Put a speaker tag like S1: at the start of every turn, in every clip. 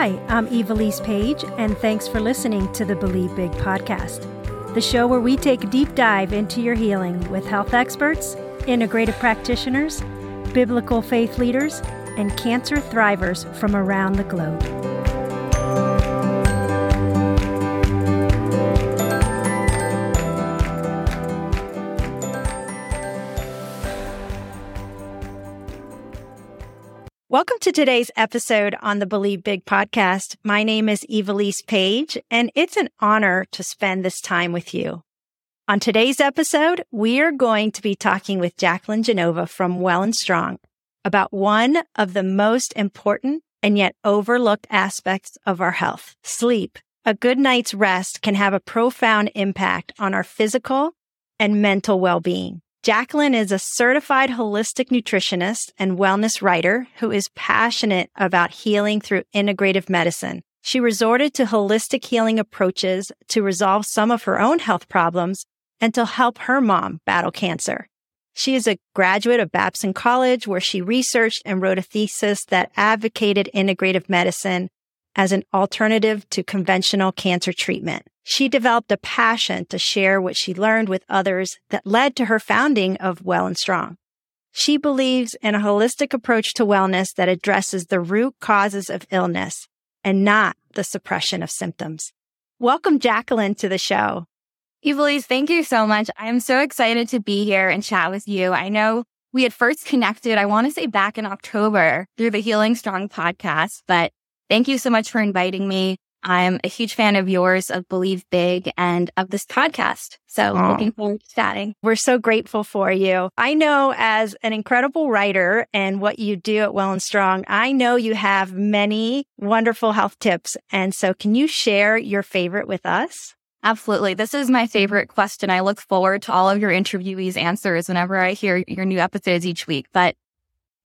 S1: Hi, I'm Ivelisse Page, and thanks for listening to the Believe Big podcast, the show where we take a deep dive into your healing with health experts, integrative practitioners, biblical faith leaders, and cancer thrivers from around the globe. Today's episode on the Believe Big podcast. My name is Ivelisse Page, and it's an honor to spend this time with you. On today's episode, we are going to be talking with Jacqueline Genova from Well N Strong about one of the most important and yet overlooked aspects of our health, sleep. A good night's rest can have a profound impact on our physical and mental well-being. Jacqueline is a certified holistic nutritionist and wellness writer who is passionate about healing through integrative medicine. She resorted to holistic healing approaches to resolve some of her own health problems and to help her mom battle cancer. She is a graduate of Babson College where she researched and wrote a thesis that advocated integrative medicine as an alternative to conventional cancer treatment. She developed a passion to share what she learned with others that led to her founding of Well N Strong. She believes in a holistic approach to wellness that addresses the root causes of illness and not the suppression of symptoms. Welcome, Jacqueline, to the show.
S2: Ivelisse, thank you so much. I am so excited to be here and chat with you. I know we had first connected, I want to say back in October through the Healing Strong podcast, but thank you so much for inviting me. I'm a huge fan of yours, of Believe Big, and of this podcast. So oh. looking forward to chatting.
S1: We're so grateful for you. I know as an incredible writer and what you do at Well N Strong, I know you have many wonderful health tips. And so can you share your favorite with us?
S2: Absolutely. This is my favorite question. I look forward to all of your interviewees' answers whenever I hear your new episodes each week. But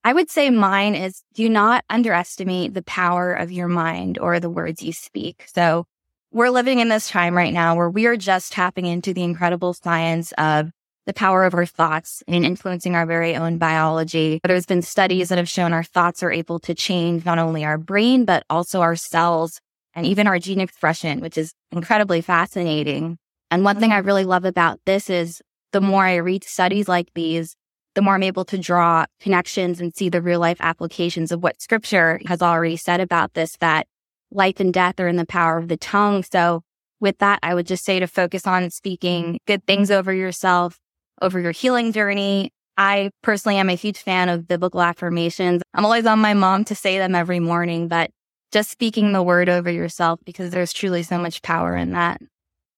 S2: I would say mine is do not underestimate the power of your mind or the words you speak. So we're living in this time right now where we are just tapping into the incredible science of the power of our thoughts in influencing our very own biology. But There's been studies that have shown our thoughts are able to change not only our brain, but also our cells and even our gene expression, which is incredibly fascinating. And one thing I really love about this is the more I read studies like these, the more I'm able to draw connections and see the real life applications of what scripture has already said about this, that life and death are in the power of the tongue. So with that, I would just say to focus on speaking good things over yourself, over your healing journey. I personally am a huge fan of biblical affirmations. I'm always on my mom to say them every morning, but just speaking the word over yourself because there's truly so much power in that.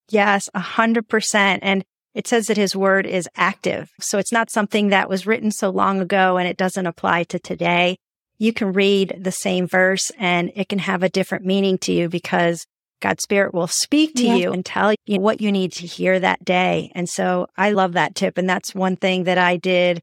S1: Yes, a hundred percent. And it says that his word is active. So it's not something that was written so long ago and it doesn't apply to today. You can read the same verse and it can have a different meaning to you because God's spirit will speak to yeah. you and tell you what you need to hear that day. And so I love that tip. And that's one thing that I did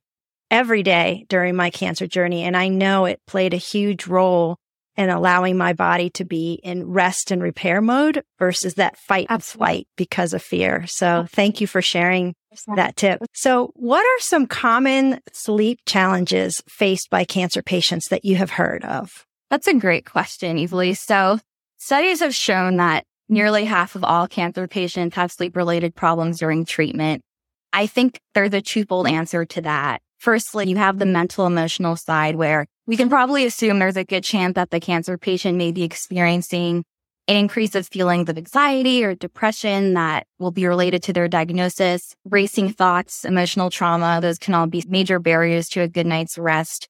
S1: every day during my cancer journey. And I know it played a huge role and allowing my body to be in rest and repair mode versus that fight and flight because of fear. So thank you for sharing that tip. So what are some common sleep challenges faced by cancer patients that you have heard of?
S2: That's a great question, Ivelisse. So studies have shown that nearly half of all cancer patients have sleep related problems during treatment. I think there's a twofold answer to that. Firstly, you have the mental emotional side where we can probably assume there's a good chance that the cancer patient may be experiencing an increase of feelings of anxiety or depression that will be related to their diagnosis, racing thoughts, emotional trauma. Those can all be major barriers to a good night's rest.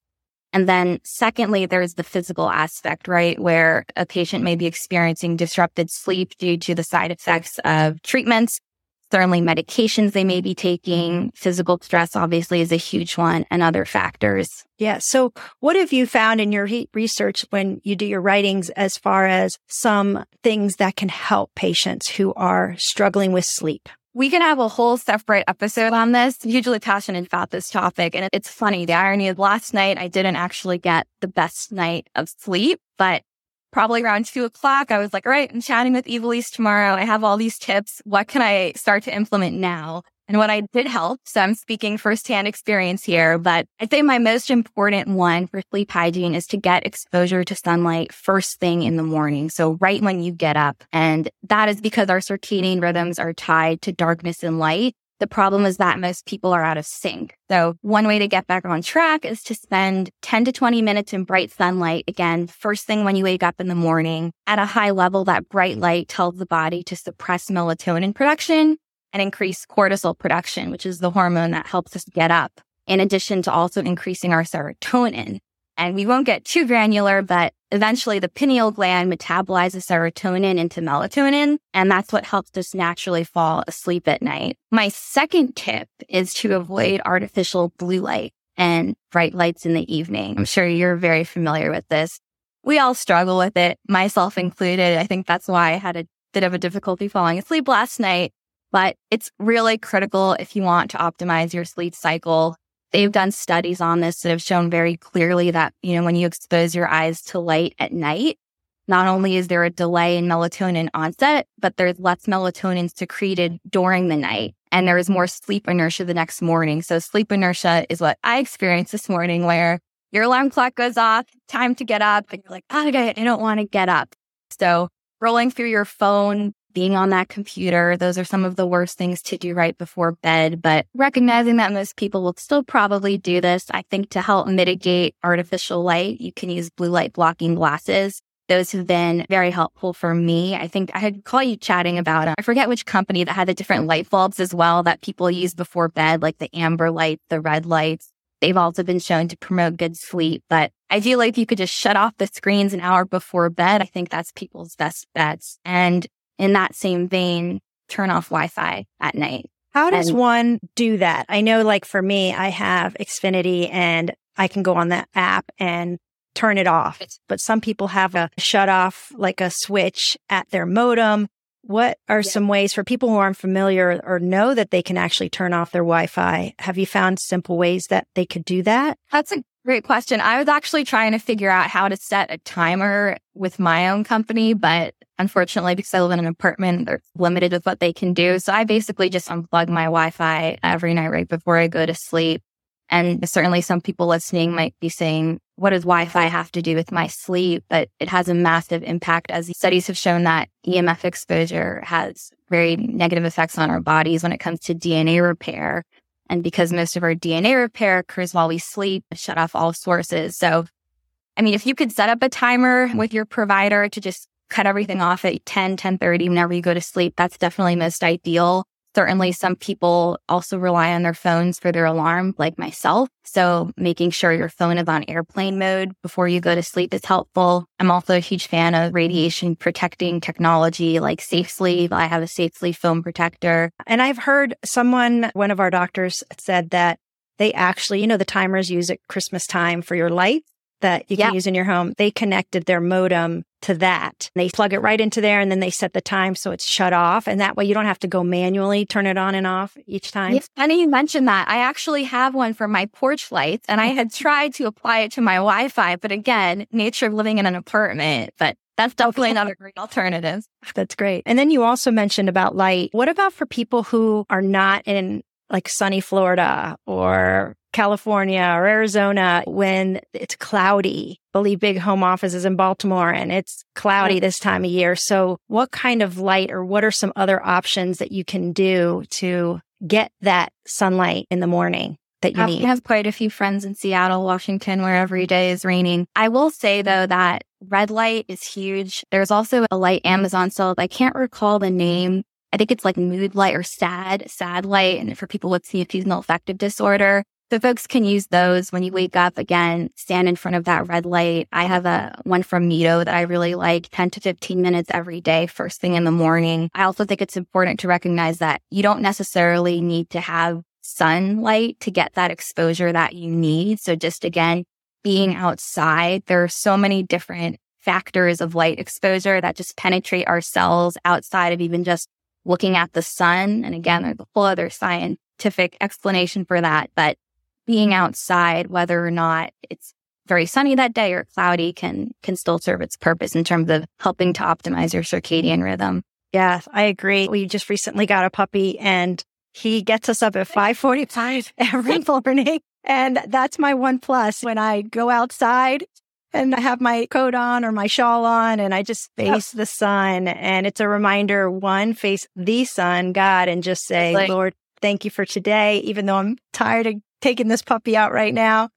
S2: And then secondly, there's the physical aspect, right? Where a patient may be experiencing disrupted sleep due to the side effects of treatments certainly medications they may be taking. Physical stress obviously is a huge one and other factors.
S1: Yeah. So what have you found in your research when you do your writings as far as some things that can help patients who are struggling with sleep?
S2: We can have a whole separate episode on this. I'm hugely passionate about this topic. And it's funny. The irony of last night, I didn't actually get the best night of sleep, but probably around two o'clock, I was like, all right, I'm chatting with Ivelisse tomorrow. I have all these tips. What can I start to implement now? and what I did help. So I'm speaking firsthand experience here, but I'd say my most important one for sleep hygiene is to get exposure to sunlight first thing in the morning. So right when you get up. And that is because our circadian rhythms are tied to darkness and light. The problem is that most people are out of sync. So one way to get back on track is to spend 10 to 20 minutes in bright sunlight. Again, first thing when you wake up in the morning at a high level, that bright light tells the body to suppress melatonin production and increase cortisol production, which is the hormone that helps us get up, in addition to also increasing our serotonin. And we won't get too granular, but eventually the pineal gland metabolizes serotonin into melatonin, and that's what helps us naturally fall asleep at night. My second tip is to avoid artificial blue light and bright lights in the evening. I'm sure you're very familiar with this. We all struggle with it, myself included. I think that's why I had a bit of a difficulty falling asleep last night, but it's really critical if you want to optimize your sleep cycle They've done studies on this that have shown very clearly that, you know, when you expose your eyes to light at night, not only is there a delay in melatonin onset, but there's less melatonin secreted during the night and there is more sleep inertia the next morning. So sleep inertia is what I experienced this morning where your alarm clock goes off, time to get up, and you're like, oh, I don't want to get up. So rolling through your phone, being on that computer. Those are some of the worst things to do right before bed, but recognizing that most people will still probably do this. I think to help mitigate artificial light, you can use blue light blocking glasses. Those have been very helpful for me. I think I had call you chatting about, uh, I forget which company that had the different light bulbs as well that people use before bed, like the amber light, the red lights. They've also been shown to promote good sleep, but I feel like you could just shut off the screens an hour before bed. I think that's people's best bets. And in that same vein, turn off Wi Fi at night.
S1: How does and, one do that? I know, like for me, I have Xfinity and I can go on the app and turn it off. But some people have a shut off, like a switch at their modem. What are yeah. some ways for people who aren't familiar or know that they can actually turn off their Wi Fi? Have you found simple ways that they could do that?
S2: That's a great question. I was actually trying to figure out how to set a timer with my own company, but unfortunately, because I live in an apartment, they're limited with what they can do. So I basically just unplug my Wi Fi every night right before I go to sleep. And certainly some people listening might be saying, what does Wi-Fi have to do with my sleep? But it has a massive impact as studies have shown that EMF exposure has very negative effects on our bodies when it comes to DNA repair. And because most of our DNA repair occurs while we sleep, shut off all sources. So, I mean, if you could set up a timer with your provider to just cut everything off at 10, 10 30 whenever you go to sleep, that's definitely most ideal. Certainly, some people also rely on their phones for their alarm, like myself. So, making sure your phone is on airplane mode before you go to sleep is helpful. I'm also a huge fan of radiation protecting technology like Safe. I have a Safe Sleeve phone protector.
S1: And I've heard someone, one of our doctors said that they actually, you know, the timers use at Christmas time for your lights that you can use in your home. They connected their modem to that. They plug it right into there and then they set the time so it's shut off. And that way you don't have to go manually turn it on and off each time.
S2: It's funny you mentioned that. I actually have one for my porch lights and I had tried to apply it to my Wi Fi, but again, nature of living in an apartment, but that's definitely not a great alternative.
S1: That's great. And then you also mentioned about light. What about for people who are not in like sunny Florida or California or Arizona when it's cloudy. Believe big home offices in Baltimore and it's cloudy this time of year. So what kind of light or what are some other options that you can do to get that sunlight in the morning? That you need.
S2: I have quite a few friends in Seattle, Washington, where every day is raining. I will say though that red light is huge. There's also a light Amazon sold. I can't recall the name. I think it's like mood light or sad, sad light. And for people with seasonal affective disorder, so folks can use those when you wake up again, stand in front of that red light. I have a one from Mito that I really like 10 to 15 minutes every day, first thing in the morning. I also think it's important to recognize that you don't necessarily need to have sunlight to get that exposure that you need. So just again, being outside, there are so many different factors of light exposure that just penetrate our cells outside of even just looking at the sun. And again, there's a whole other scientific explanation for that. But being outside, whether or not it's very sunny that day or cloudy can can still serve its purpose in terms of helping to optimize your circadian rhythm.
S1: Yeah, I agree. We just recently got a puppy and He gets us up at 545 every morning. And that's my one plus when I go outside and I have my coat on or my shawl on and I just face the sun. And it's a reminder one, face the sun, God, and just say, like, Lord, thank you for today. Even though I'm tired of taking this puppy out right now,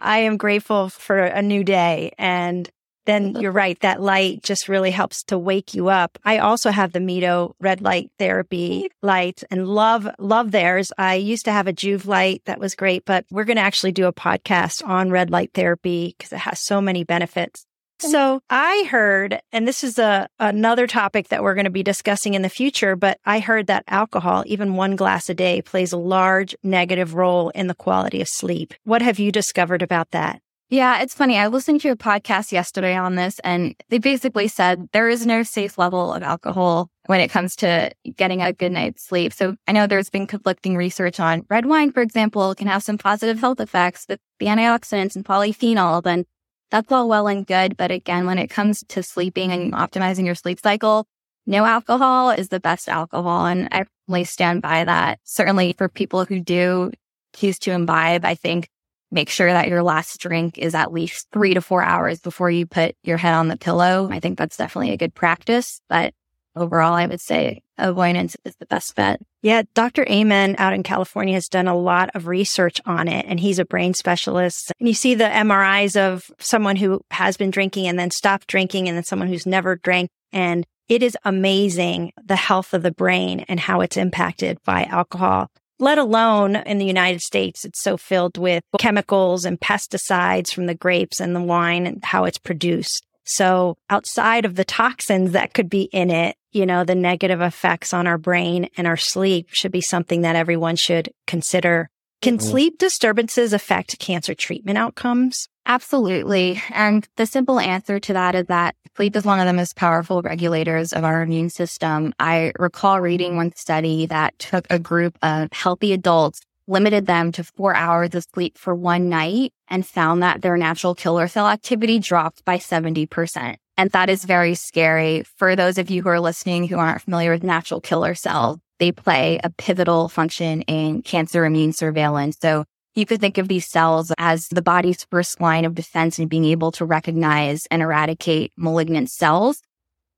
S1: I am grateful for a new day. And then you're right. That light just really helps to wake you up. I also have the Mito red light therapy lights and love, love theirs. I used to have a Joovv light that was great, but we're going to actually do a podcast on red light therapy because it has so many benefits. So I heard, and this is a another topic that we're going to be discussing in the future, but I heard that alcohol, even one glass a day, plays a large negative role in the quality of sleep. What have you discovered about that?
S2: Yeah, it's funny. I listened to your podcast yesterday on this, and they basically said there is no safe level of alcohol when it comes to getting a good night's sleep. So I know there's been conflicting research on red wine, for example, can have some positive health effects with the antioxidants and polyphenol. Then that's all well and good. But again, when it comes to sleeping and optimizing your sleep cycle, no alcohol is the best alcohol. And I really stand by that. Certainly for people who do choose to imbibe, I think make sure that your last drink is at least three to four hours before you put your head on the pillow. I think that's definitely a good practice, but overall, I would say avoidance is the best bet.
S1: Yeah. Dr. Amen out in California has done a lot of research on it and he's a brain specialist. And you see the MRIs of someone who has been drinking and then stopped drinking and then someone who's never drank. And it is amazing the health of the brain and how it's impacted by alcohol let alone in the United States. It's so filled with chemicals and pesticides from the grapes and the wine and how it's produced. So outside of the toxins that could be in it, you know, the negative effects on our brain and our sleep should be something that everyone should consider. Can mm-hmm. sleep disturbances affect cancer treatment outcomes?
S2: Absolutely. And the simple answer to that is that sleep is one of the most powerful regulators of our immune system. I recall reading one study that took a group of healthy adults, limited them to four hours of sleep for one night and found that their natural killer cell activity dropped by 70%. And that is very scary for those of you who are listening who aren't familiar with natural killer cells. They play a pivotal function in cancer immune surveillance. So you could think of these cells as the body's first line of defense and being able to recognize and eradicate malignant cells.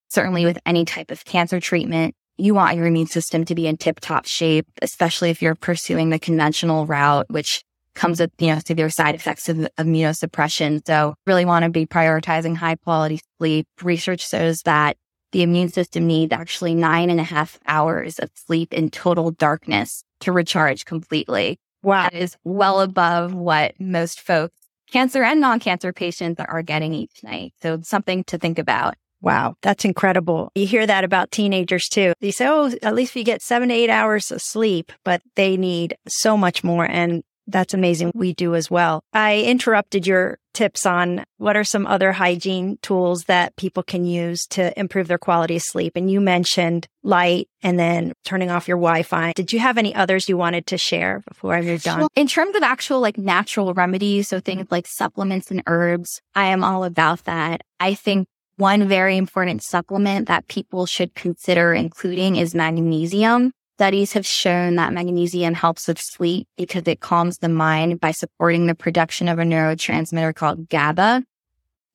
S2: Certainly with any type of cancer treatment, you want your immune system to be in tip top shape, especially if you're pursuing the conventional route, which comes with, you know, severe side effects of immunosuppression. So really want to be prioritizing high quality sleep. Research shows that the immune system needs actually nine and a half hours of sleep in total darkness to recharge completely. Wow. That is well above what most folks, cancer and non cancer patients, are getting each night. So something to think about.
S1: Wow, that's incredible. You hear that about teenagers too. They say, oh, at least we get seven to eight hours of sleep, but they need so much more. And that's amazing. We do as well. I interrupted your tips on what are some other hygiene tools that people can use to improve their quality of sleep. And you mentioned light and then turning off your Wi-Fi. Did you have any others you wanted to share before I moved on? Well,
S2: in terms of actual like natural remedies, so things mm-hmm. like supplements and herbs, I am all about that. I think one very important supplement that people should consider including is magnesium. Studies have shown that magnesium helps with sleep because it calms the mind by supporting the production of a neurotransmitter called GABA,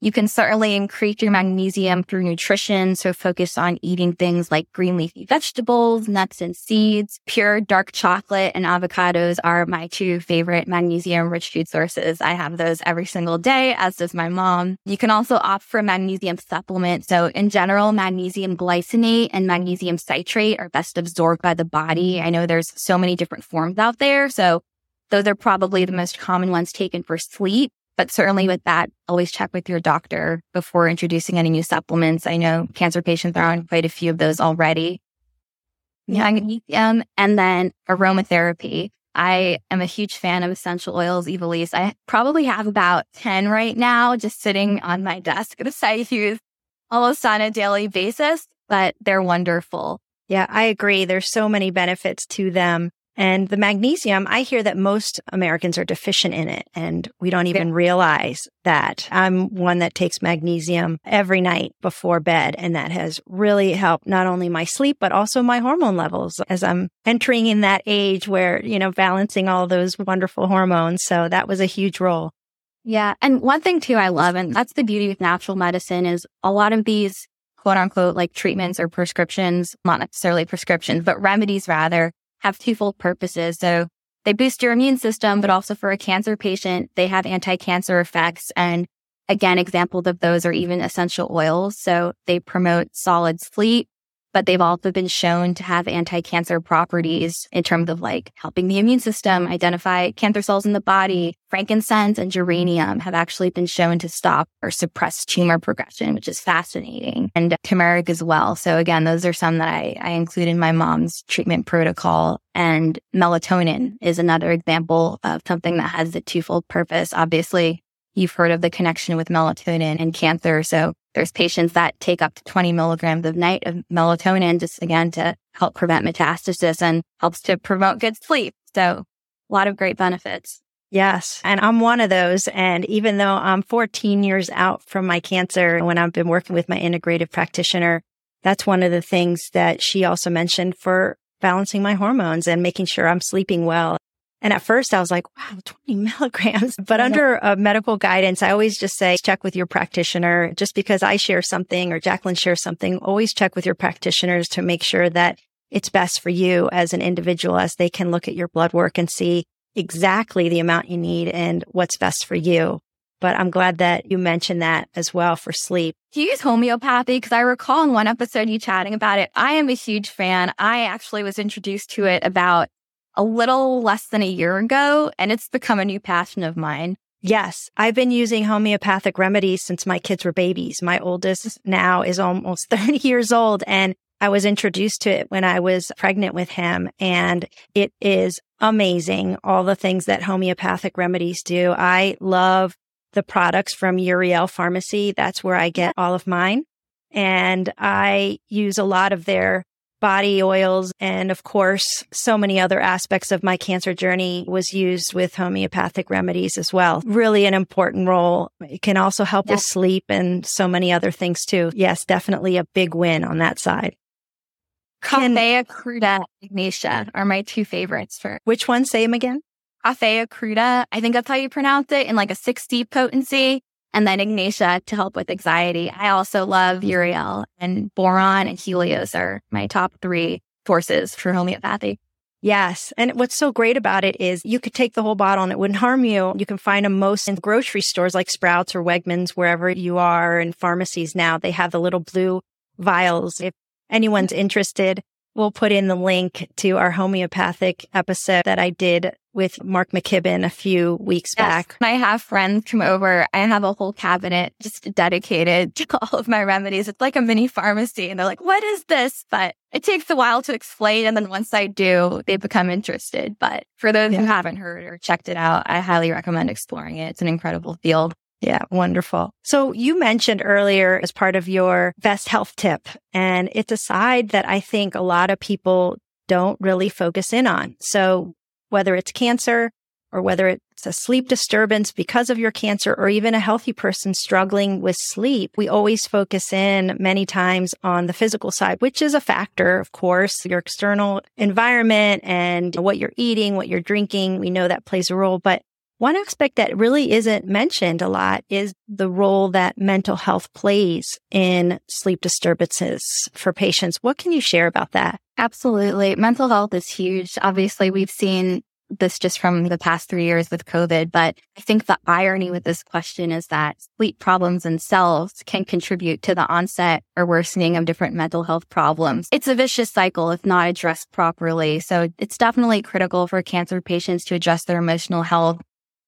S2: you can certainly increase your magnesium through nutrition. So focus on eating things like green leafy vegetables, nuts and seeds. Pure dark chocolate and avocados are my two favorite magnesium rich food sources. I have those every single day, as does my mom. You can also opt for magnesium supplement. So in general, magnesium glycinate and magnesium citrate are best absorbed by the body. I know there's so many different forms out there. So those are probably the most common ones taken for sleep. But certainly with that, always check with your doctor before introducing any new supplements. I know cancer patients are on quite a few of those already. Magnesium and then aromatherapy. I am a huge fan of essential oils, Ivelisse. I probably have about 10 right now just sitting on my desk that I use almost on a daily basis, but they're wonderful.
S1: Yeah, I agree. There's so many benefits to them. And the magnesium, I hear that most Americans are deficient in it and we don't even realize that. I'm one that takes magnesium every night before bed and that has really helped not only my sleep, but also my hormone levels as I'm entering in that age where, you know, balancing all those wonderful hormones. So that was a huge role.
S2: Yeah. And one thing too I love, and that's the beauty with natural medicine is a lot of these quote unquote like treatments or prescriptions, not necessarily prescriptions, but remedies rather have twofold purposes. So they boost your immune system, but also for a cancer patient, they have anti-cancer effects. And again, examples of those are even essential oils. So they promote solid sleep, but they've also been shown to have anti-cancer properties in terms of like helping the immune system identify cancer cells in the body. Frankincense and geranium have actually been shown to stop or suppress tumor progression, which is fascinating and turmeric as well. So again, those are some that I, I include in my mom's treatment protocol and melatonin is another example of something that has the twofold purpose. Obviously, you've heard of the connection with melatonin and cancer. So there's patients that take up to 20 milligrams of night of melatonin just again to help prevent metastasis and helps to promote good sleep. So a lot of great benefits.
S1: Yes. And I'm one of those. And even though I'm 14 years out from my cancer, when I've been working with my integrative practitioner, that's one of the things that she also mentioned for balancing my hormones and making sure I'm sleeping well. And at first I was like, wow, 20 milligrams. But under uh, medical guidance, I always just say check with your practitioner. Just because I share something or Jacqueline shares something, always check with your practitioners to make sure that it's best for you as an individual as they can look at your blood work and see exactly the amount you need and what's best for you. But I'm glad that you mentioned that as well for sleep.
S2: Do you use homeopathy? Because I recall in one episode you chatting about it. I am a huge fan. I actually was introduced to it about a little less than a year ago, and it's become a new passion of mine.
S1: Yes, I've been using homeopathic remedies since my kids were babies. My oldest mm-hmm. now is almost 30 years old, and I was introduced to it when I was pregnant with him, and it is amazing all the things that homeopathic remedies do. I love the products from Uriel Pharmacy. That's where I get all of mine. And I use a lot of their body oils. And of course, so many other aspects of my cancer journey was used with homeopathic remedies as well. Really an important role. It can also help with sleep and so many other things too. Yes, definitely a big win on that side.
S2: Coffea cruda ignatia are my two favorites for.
S1: Which one? Say them again.
S2: Coffea cruda. I think that's how you pronounce it in like a 60 potency and then Ignatia to help with anxiety. I also love Uriel and Boiron and Helios are my top three forces for homeopathy.
S1: Yes. And what's so great about it is you could take the whole bottle and it wouldn't harm you. You can find them most in grocery stores like Sprouts or Wegmans, wherever you are and pharmacies now. They have the little blue vials. If anyone's interested, we'll put in the link to our homeopathic episode that I did with Mark McKibben a few weeks yes. back.
S2: I have friends come over. I have a whole cabinet just dedicated to all of my remedies. It's like a mini pharmacy. And they're like, what is this? But it takes a while to explain. And then once I do, they become interested. But for those yeah. who haven't heard or checked it out, I highly recommend exploring it. It's an incredible field.
S1: Yeah, wonderful. So you mentioned earlier as part of your best health tip, and it's a side that I think a lot of people don't really focus in on. So whether it's cancer or whether it's a sleep disturbance because of your cancer or even a healthy person struggling with sleep, we always focus in many times on the physical side, which is a factor, of course, your external environment and what you're eating, what you're drinking. We know that plays a role, but one aspect that really isn't mentioned a lot is the role that mental health plays in sleep disturbances for patients. What can you share about that?
S2: Absolutely. Mental health is huge. Obviously, we've seen this just from the past three years with COVID, but I think the irony with this question is that sleep problems themselves can contribute to the onset or worsening of different mental health problems. It's a vicious cycle if not addressed properly. So it's definitely critical for cancer patients to address their emotional health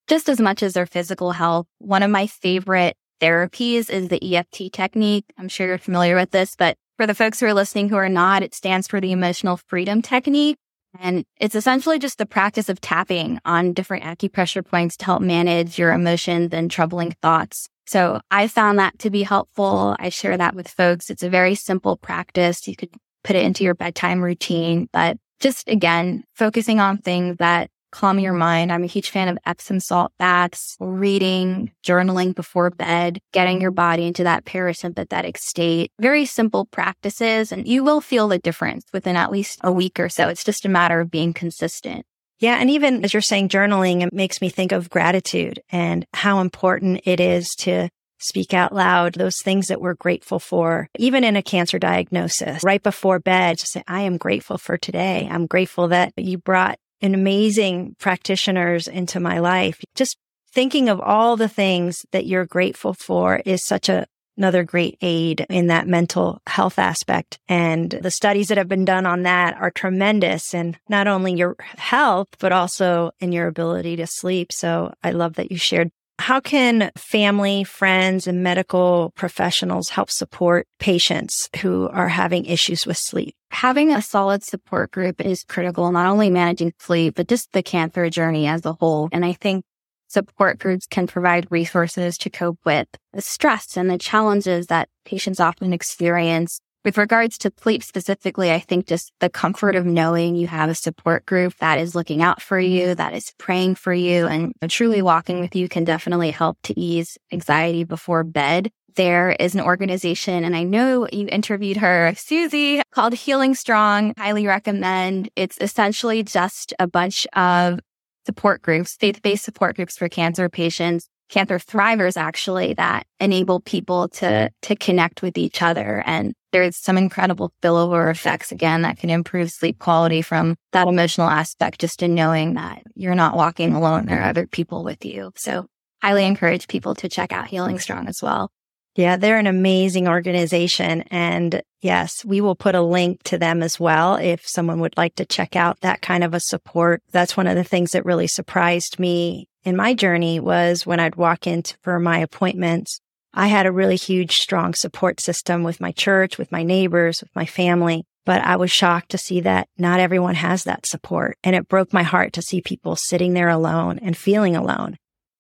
S2: just as much as their physical health. One of my favorite therapies is the EFT technique. I'm sure you're familiar with this, but for the folks who are listening who are not, it stands for the emotional freedom technique. And it's essentially just the practice of tapping on different acupressure points to help manage your emotions and troubling thoughts. So I found that to be helpful. I share that with folks. It's a very simple practice. You could put it into your bedtime routine, but just again, focusing on things that calm your mind. I'm a huge fan of Epsom salt baths, reading, journaling before bed, getting your body into that parasympathetic state. Very simple practices, and you will feel the difference within at least a week or so. It's just a matter of being consistent.
S1: Yeah. And even as you're saying journaling, it makes me think of gratitude and how important it is to speak out loud those things that we're grateful for, even in a cancer diagnosis, right before bed, just say, I am grateful for today. I'm grateful that you brought an amazing practitioners into my life. Just thinking of all the things that you're grateful for is such a another great aid in that mental health aspect. And the studies that have been done on that are tremendous and not only your health, but also in your ability to sleep. So I love that you shared how can family, friends, and medical professionals help support patients who are having issues with sleep?
S2: Having a solid support group is critical, not only managing sleep, but just the cancer journey as a whole. And I think support groups can provide resources to cope with the stress and the challenges that patients often experience with regards to sleep specifically, I think just the comfort of knowing you have a support group that is looking out for you, mm-hmm. that is praying for you and truly walking with you can definitely help to ease anxiety before bed. There is an organization, and I know you interviewed her, Susie, called Healing Strong. Highly recommend. It's essentially just a bunch of support groups, faith based support groups for cancer patients cancer thrivers actually that enable people to to connect with each other. And there's some incredible spillover effects again that can improve sleep quality from that emotional aspect just in knowing that you're not walking alone there are other people with you. So highly encourage people to check out healing strong as well
S1: yeah, they're an amazing organization. And yes, we will put a link to them as well if someone would like to check out that kind of a support. That's one of the things that really surprised me in my journey was when I'd walk in for my appointments. I had a really huge, strong support system with my church, with my neighbors, with my family. But I was shocked to see that not everyone has that support. And it broke my heart to see people sitting there alone and feeling alone.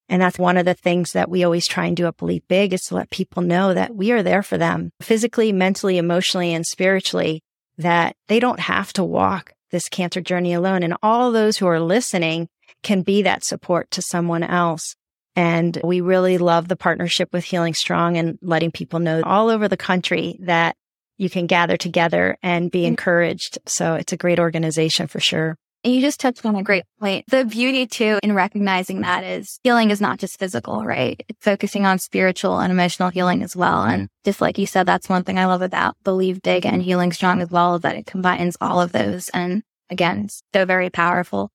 S1: And that's one of the things that we always try and do at Believe Big is to let people know that we are there for them physically, mentally, emotionally, and spiritually, that they don't have to walk this cancer journey alone. And all those who are listening can be that support to someone else. And we really love the partnership with Healing Strong and letting people know all over the country that you can gather together and be mm. encouraged. So it's a great organization for sure.
S2: And you just touched on a great point. The beauty too in recognizing that is healing is not just physical, right? It's focusing on spiritual and emotional healing as well. And mm-hmm. just like you said, that's one thing I love about Believe Big and Healing Strong as well, is that it combines all of those. And again, so very powerful.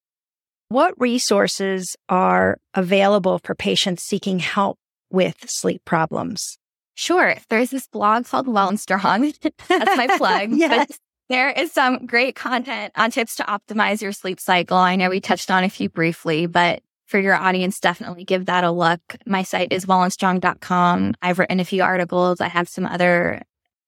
S1: What resources are available for patients seeking help with sleep problems?
S2: Sure. There's this blog called Well N Strong. That's my plug.
S1: yes.
S2: There is some great content on tips to optimize your sleep cycle. I know we touched on a few briefly, but for your audience, definitely give that a look. My site is wellnstrong.com. I've written a few articles. I have some other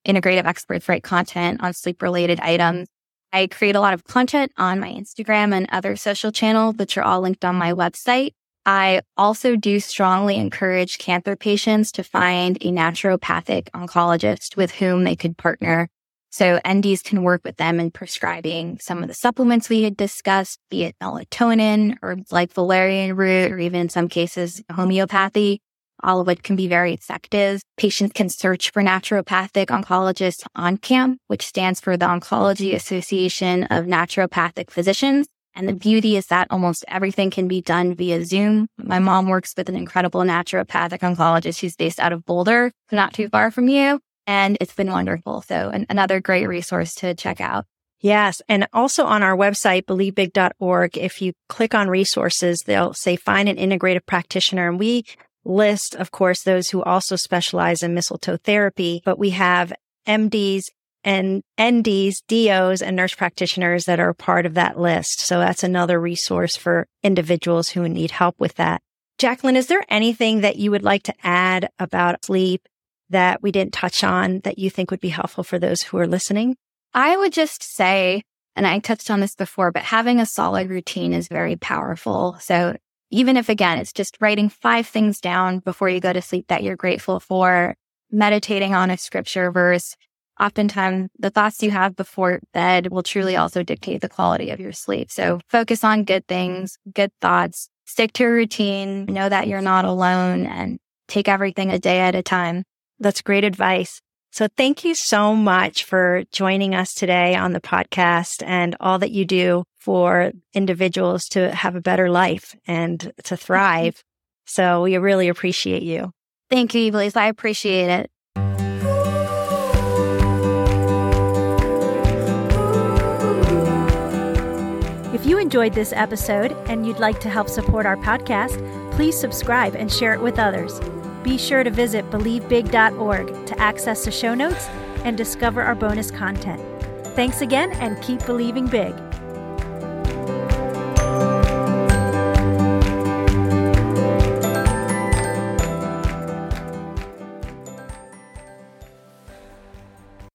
S2: integrative experts write content on sleep related items. I create a lot of content on my Instagram and other social channels, which are all linked on my website. I also do strongly encourage cancer patients to find a naturopathic oncologist with whom they could partner. So NDs can work with them in prescribing some of the supplements we had discussed, be it melatonin or like valerian root, or even in some cases, homeopathy all of which can be very effective. Patients can search for naturopathic oncologists ONCAM, which stands for the Oncology Association of Naturopathic Physicians. And the beauty is that almost everything can be done via Zoom. My mom works with an incredible naturopathic oncologist who's based out of Boulder, not too far from you. And it's been wonderful. So an- another great resource to check out.
S1: Yes. And also on our website, believebig.org, if you click on resources, they'll say find an integrative practitioner. And we list, of course, those who also specialize in mistletoe therapy, but we have MDs and NDs, DOs, and nurse practitioners that are part of that list. So that's another resource for individuals who need help with that. Jacqueline, is there anything that you would like to add about sleep that we didn't touch on that you think would be helpful for those who are listening?
S2: I would just say, and I touched on this before, but having a solid routine is very powerful. So even if again, it's just writing five things down before you go to sleep that you're grateful for, meditating on a scripture verse, oftentimes the thoughts you have before bed will truly also dictate the quality of your sleep. So focus on good things, good thoughts, stick to a routine, know that you're not alone and take everything a day at a time.
S1: That's great advice. So thank you so much for joining us today on the podcast and all that you do for individuals to have a better life and to thrive. So we really appreciate you.
S2: Thank you, Ivelisse. I appreciate it.
S1: If you enjoyed this episode and you'd like to help support our podcast, please subscribe and share it with others. Be sure to visit believebig.org to access the show notes and discover our bonus content. Thanks again and keep believing big.